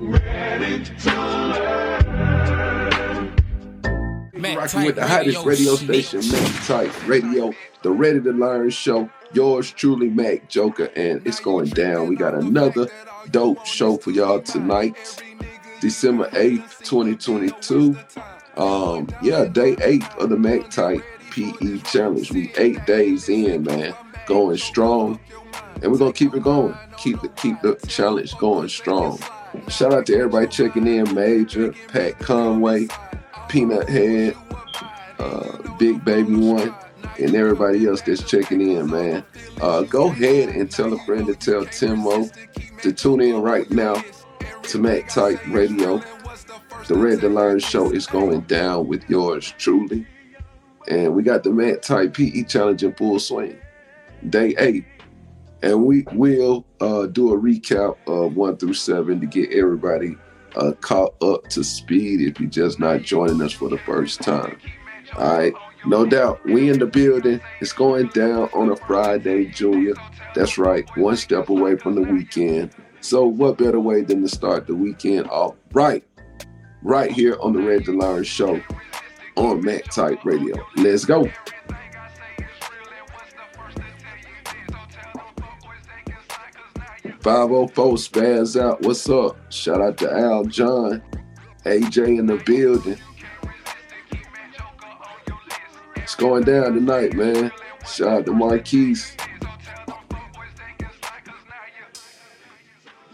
Rocking with the hottest radio station, Mack Tight Radio, the Ready to Learn show. Yours truly, Mack Joka, and it's going down. We got another dope show for y'all tonight, December 8th, 2022. Um, yeah, day eight of the Mack Tight PE Challenge. We eight days in, man, going strong, and we're gonna keep it going. Keep the keep the challenge going strong. Shout out to everybody checking in, Major, Pat Conway, Peanut Head, uh, Big Baby One, and everybody else that's checking in, man. Uh, go ahead and tell a friend to tell Timo to tune in right now to Mack Tight Radio. The Red Learn show is going down with yours truly. And we got the Mack Tight PE Challenge in full swing. Day eight. And we will uh, do a recap of one through seven to get everybody uh, caught up to speed if you're just not joining us for the first time. All right. No doubt, we in the building. It's going down on a Friday, Junior. That's right, one step away from the weekend. So, what better way than to start the weekend off right, right here on the Red Learn show on Mack Tight Radio. Let's go. Five oh four spaz out. What's up? Shout out to Al John, AJ in the building. It's going down tonight, man. Shout out to Marquise.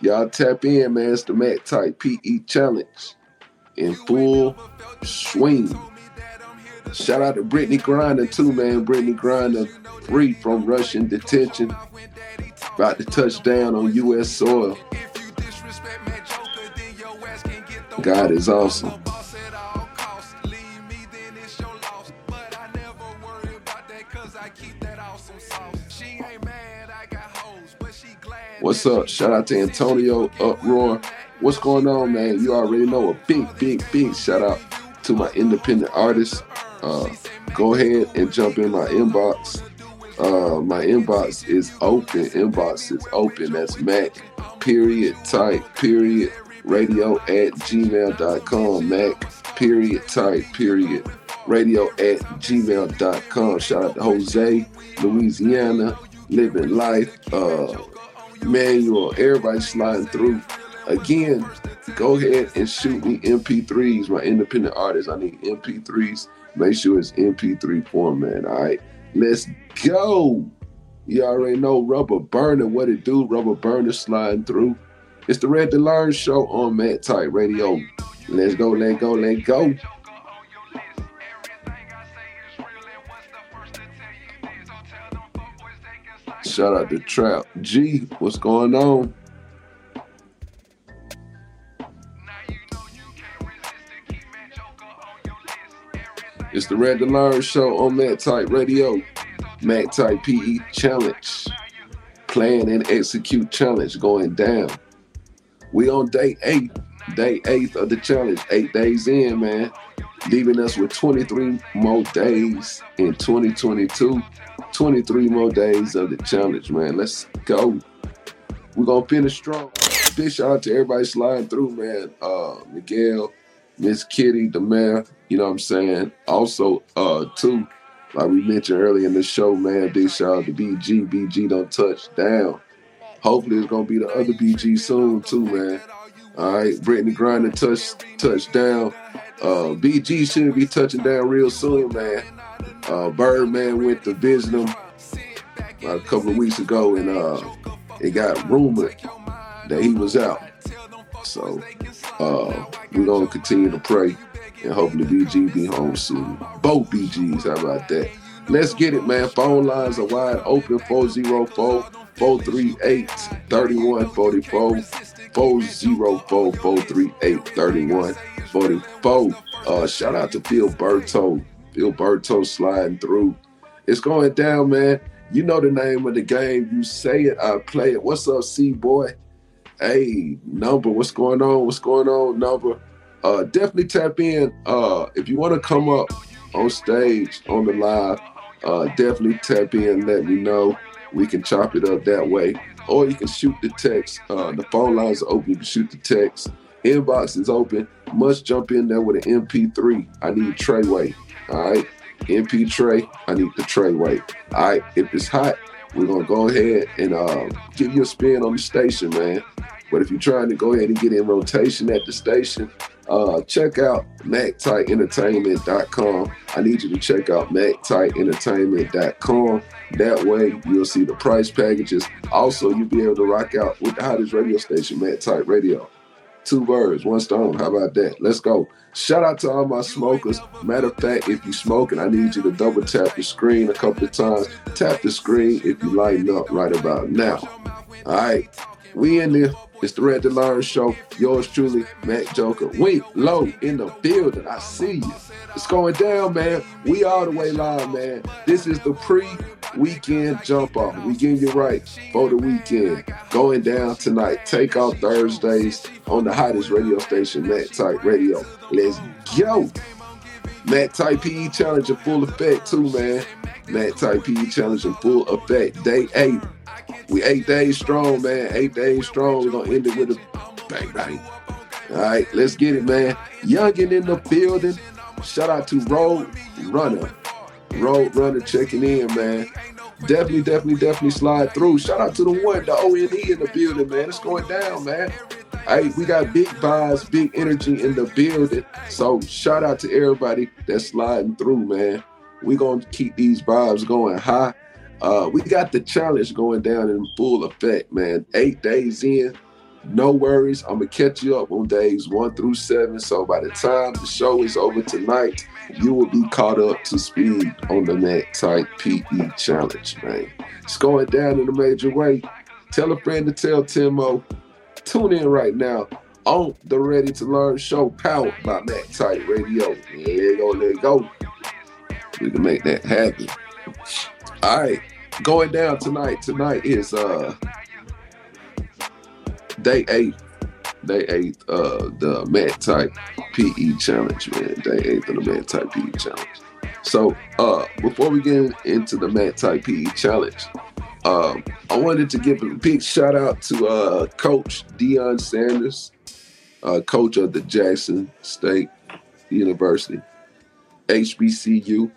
Y'all tap in, man. It's the Mack Tight PE Challenge in full swing. Shout out to Brittney Griner too, man. Brittney Griner free from Russian detention. About to touch down on U.S. soil. God is awesome. What's up? Shout out to Antonio Uproar. What's going on, man? You already know a big, big, big shout out to my independent artists. Uh, go ahead and jump in my inbox. Uh, my inbox is open. Inbox is open. That's Mack period tight period radio at gmail.com. Mack period tight period radio at gmail.com. Shout out to Jose, Louisiana, living life. Uh, manual, everybody sliding through. Again, go ahead and shoot me MP3s, my independent artists. I need MP3s. Make sure it's MP3 format. All right, let's go. You already know Rubber Burner, what it do. Rubber Burner sliding through. It's the Red to Learn show on Mack Tight Radio. Let's go, let go, let go. Shout out to Trap G. What's going on? It's the Red Learn show on Mack Tight Radio. Mack Tight PE Challenge. Plan and execute challenge going down. We on day eight, day eighth of the challenge. Eight days in, man. Leaving us with 23 more days in 2022. 23 more days of the challenge, man. Let's go. We're gonna finish strong. Big shout out to everybody sliding through, man. Uh Miguel, Miss Kitty, the mayor, you know what I'm saying? Also, uh, too, like we mentioned earlier in the show, man, big shout out to BG. BG don't touch down. Hopefully it's gonna be the other BG soon too, man. All right, Brittney Griner touch touchdown. Uh, BG should be touching down real soon, man. Uh, Birdman went to visit him a couple of weeks ago, and uh, it got rumored that he was out. So uh, we're gonna continue to pray, and hopefully BG be home soon. Both BGs, how about that? Let's get it, man. Phone lines are wide open 404 438 3144. 404 438 3144. Uh, shout out to Phil Berto Gilberto sliding through. It's going down, man. You know the name of the game. You say it, I play it. What's up, C boy? Hey, number, what's going on? What's going on, number? Uh, definitely tap in. Uh, if you want to come up on stage on the live, uh, definitely tap in. Let me know. We can chop it up that way, or you can shoot the text. Uh, the phone lines are open. You can shoot the text Inbox is open. Must jump in there with an MP3. I need Treyway. All right. MP Trey, I need the Treyway. All right. If it's hot, we're gonna go ahead and uh, give you a spin on the station, man. But if you're trying to go ahead and get in rotation at the station, uh, check out MackTightEntertainment.com. I need you to check out MackTightEntertainment.com. That way, you'll see the price packages. Also, you'll be able to rock out with the hottest radio station, Mack Tight Radio. Two birds, one stone. How about that? Let's go. Shout out to all my smokers. Matter of fact, if you smoking, I need you to double tap the screen a couple of times. Tap the screen if you lighten up right about now. All right, we in there. It's the Red DeLaron Show. Yours truly, Mack Joka. We low in the building. I see you. It's going down, man. We all the way live, man. This is the pre-weekend jump off. We getting you right for the weekend. Going down tonight. Take off Thursdays on the hottest radio station, Mack Tight Radio. Let's go. Mack Tight PE Challenge in full effect too, man. Mack Tight PE Challenge in full effect. Day eight. We eight days strong, man. Eight days strong. We're gonna end it with a bang bang. All right, let's get it, man. Youngin in the building. Shout out to Road Runner. Road Runner checking in, man. Definitely, definitely, definitely slide through. Shout out to the one, the ONE in the building, man. It's going down, man. Hey, we got big vibes, big energy in the building. So shout out to everybody that's sliding through, man. we gonna keep these vibes going high. Uh, we got the challenge going down in full effect, man. Eight days in, no worries. I'm gonna catch you up on days one through seven. So by the time the show is over tonight, you will be caught up to speed on the Mack Tight PE challenge, man. It's going down in a major way. Tell a friend to tell Timo. Tune in right now on the Ready to Learn show, powered by Mac Type Radio. Let go, let go. We can make that happen. All right, going down tonight. Tonight is uh day eight. Day eight, uh, the Mack Tight PE challenge, man. Day eight of the Mack Tight PE challenge. So, uh, before we get into the Mack Tight PE challenge, um, I wanted to give a big shout out to uh, Coach Deion Sanders, uh, coach of the Jackson State University, HBCU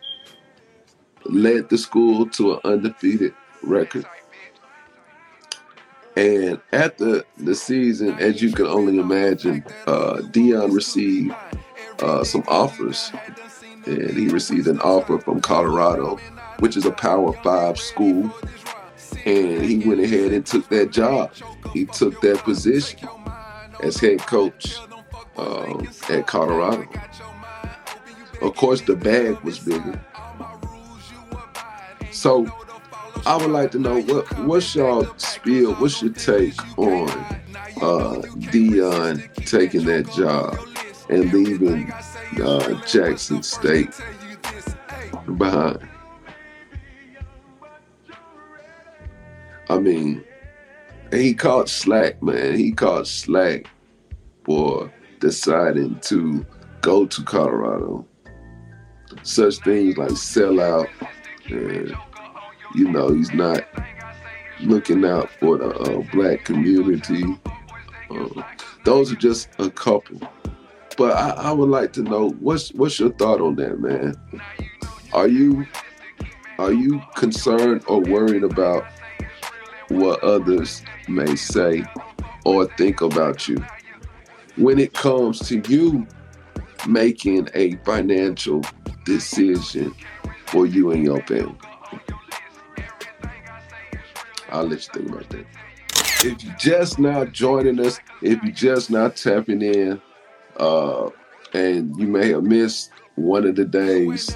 led the school to an undefeated record. And after the, season, as you can only imagine, uh, Deion received uh, some offers. And he received an offer from Colorado, which is a Power Five school. And he went ahead and took that job. He took that position as head coach um, at Colorado. Of course, the bag was bigger so I would like to know what what's y'all spiel, what's your take on uh Deion taking that job and leaving uh, Jackson State behind? I mean, he caught slack, man. He caught slack for deciding to go to Colorado. Such things like sell out and you know he's not looking out for the uh, black community. Uh, those are just a couple. But I, I, would like to know what's what's your thought on that, man? Are you are you concerned or worried about what others may say or think about you when it comes to you making a financial decision for you and your family. I'll let you think about that. If you're just now joining us, if you're just now tapping in, uh, and you may have missed one of the days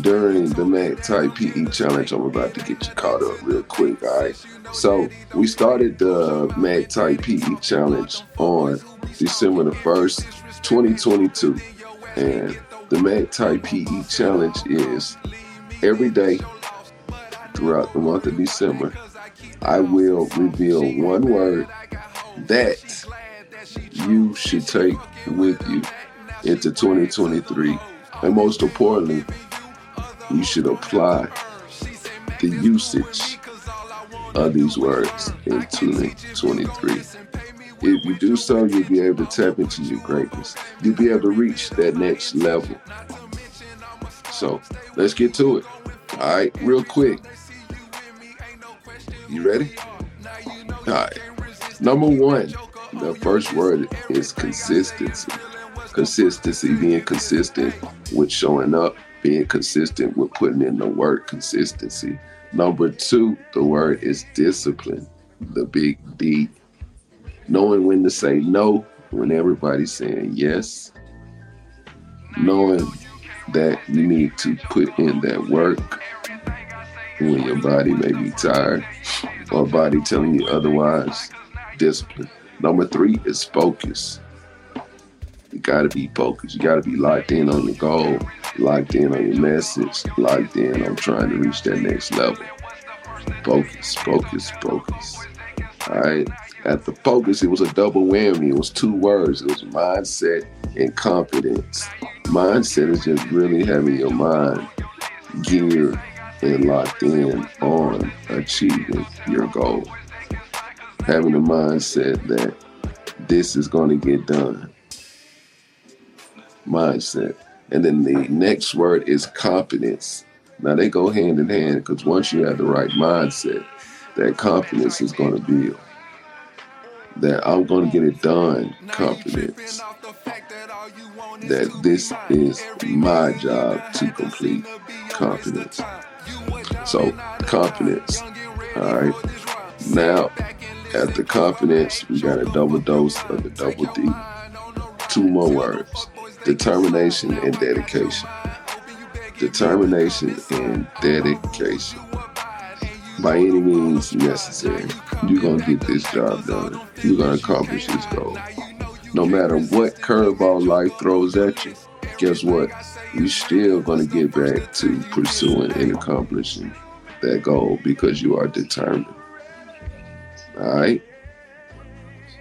during the Mack Tight PE Challenge, I'm about to get you caught up real quick, all right? So we started the Mack Tight PE Challenge on December the 1st, 2022. And the Mack Tight PE Challenge is every day throughout the month of December, I will reveal one word that you should take with you into 2023. And most importantly, you should apply the usage of these words in 2023. If you do so, you'll be able to tap into your greatness. You'll be able to reach that next level. So let's get to it. All right, real quick. You ready? All right. Number one, the first word is consistency. Consistency, being consistent with showing up, being consistent with putting in the work, consistency. Number two, the word is discipline, the big D. Knowing when to say no when everybody's saying yes. Knowing that you need to put in that work when your body may be tired or body telling you otherwise. Discipline. Number three is focus. You gotta be focused. You gotta be locked in on your goal, locked in on your message, locked in on trying to reach that next level. Focus, focus, focus. All right. At the focus, it was a double whammy. It was two words. It was mindset and confidence. Mindset is just really having your mind geared and locked in on achieving your goal. Having a mindset that this is going to get done. Mindset. And then the next word is confidence. Now they go hand in hand because once you have the right mindset, that confidence is going to build. That I'm going to get it done confidence. That this is my job to complete confidence. So, confidence. All right. Now, after confidence, we got a double dose of the double D. Two more words determination and dedication. Determination and dedication. By any means necessary, you're going to get this job done. You're going to accomplish this goal. No matter what curveball life throws at you, guess what? You're still going to get back to pursuing and accomplishing that goal because you are determined. All right?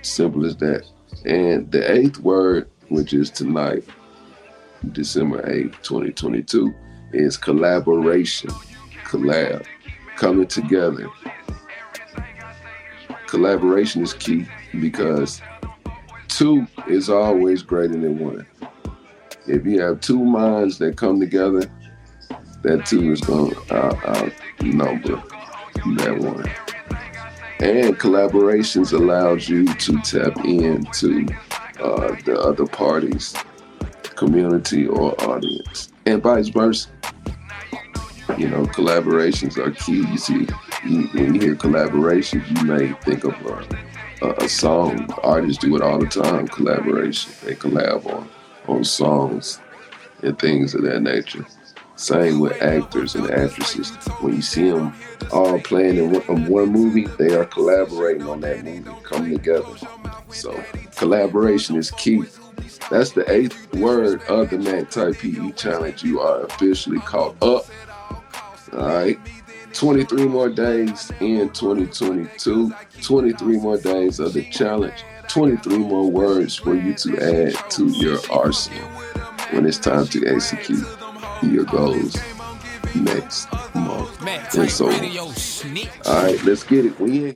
Simple as that. And the eighth word, which is tonight, December 8th, 2022, is collaboration. Collab. Coming together. Collaboration is key because two is always greater than one. If you have two minds that come together, that two is going to out, outnumber that one. And collaborations allows you to tap into uh, the other party's community or audience, and vice versa. You know, collaborations are key. You see, when you hear collaborations, you may think of a, a, song. Artists do it all the time. Collaboration. They collab on on songs and things of that nature. Same with actors and actresses. When you see them all playing in one, one movie, they are collaborating on that movie, coming together. So collaboration is key. That's the eighth word of the Tight PE Challenge. You are officially caught up. All right. 23 more days in 2022. 23 more days of the challenge. 23 more words for you to add to your arsenal when it's time to execute your goals next month. And so, all right, let's get it. We